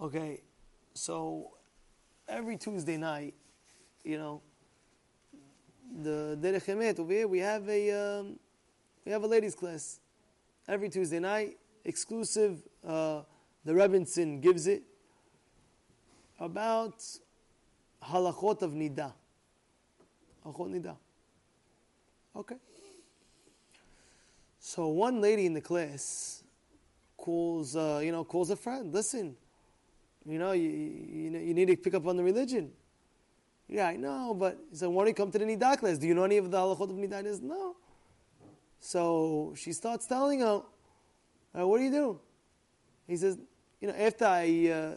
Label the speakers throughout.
Speaker 1: Okay, so every Tuesday night, you know, the Derech Emet over here, we have a um, we have a ladies class every Tuesday night, exclusive. Uh, the Rebbetzin gives it about halachot of nida. Halachot nida. Okay. So one lady in the class calls, uh, you know, calls a friend. Listen, you know, you, you, you need to pick up on the religion. Yeah, I know, but he said, why don't you come to the Nidah class? Do you know any of the halachot of Nidah? No. So she starts telling him, uh, what do you do? He says, you know, after I, uh,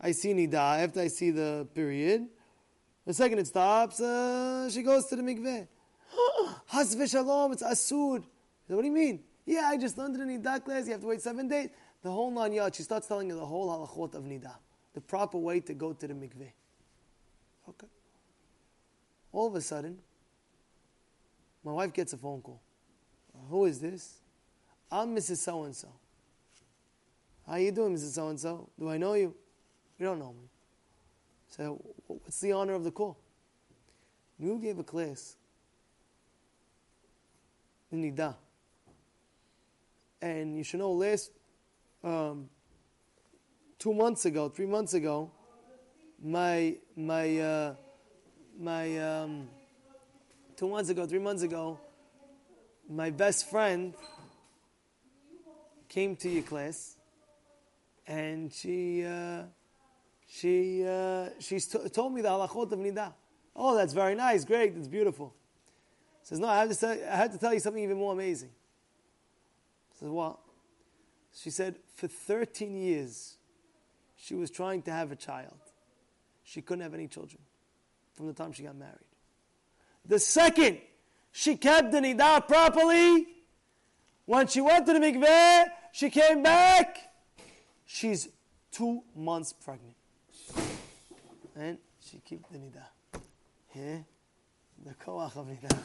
Speaker 1: I see Nidah, after I see the period, the second it stops, uh, she goes to the mikveh. Has v'shalom, it's asud. Said, what do you mean? Yeah, I just learned in Nidah class, you have to wait seven days. The whole nine yards, she starts telling you the whole halachot of Nidah. The proper way to go to the mikveh. Okay. All of a sudden, my wife gets a phone call. Who is this? I'm Mrs. So and so. How you doing, Mrs. So and so? Do I know you? You don't know me. So, what's the honor of the call? You gave a class in Nida. And you should know, last um, two months ago, three months ago, my my uh, my um, two months ago, three months ago, my best friend came to your class, and she uh, she uh, she t- told me the halachot of nida. Oh, that's very nice, great, it's beautiful. Says no, I have to tell, I have to tell you something even more amazing. Says what? She said for 13 years she was trying to have a child she couldn't have any children from the time she got married. The second she kept the nidah properly, when she went to the mikveh, she came back, she's two months pregnant. And she kept the nidah. Yeah? The koach of nidah.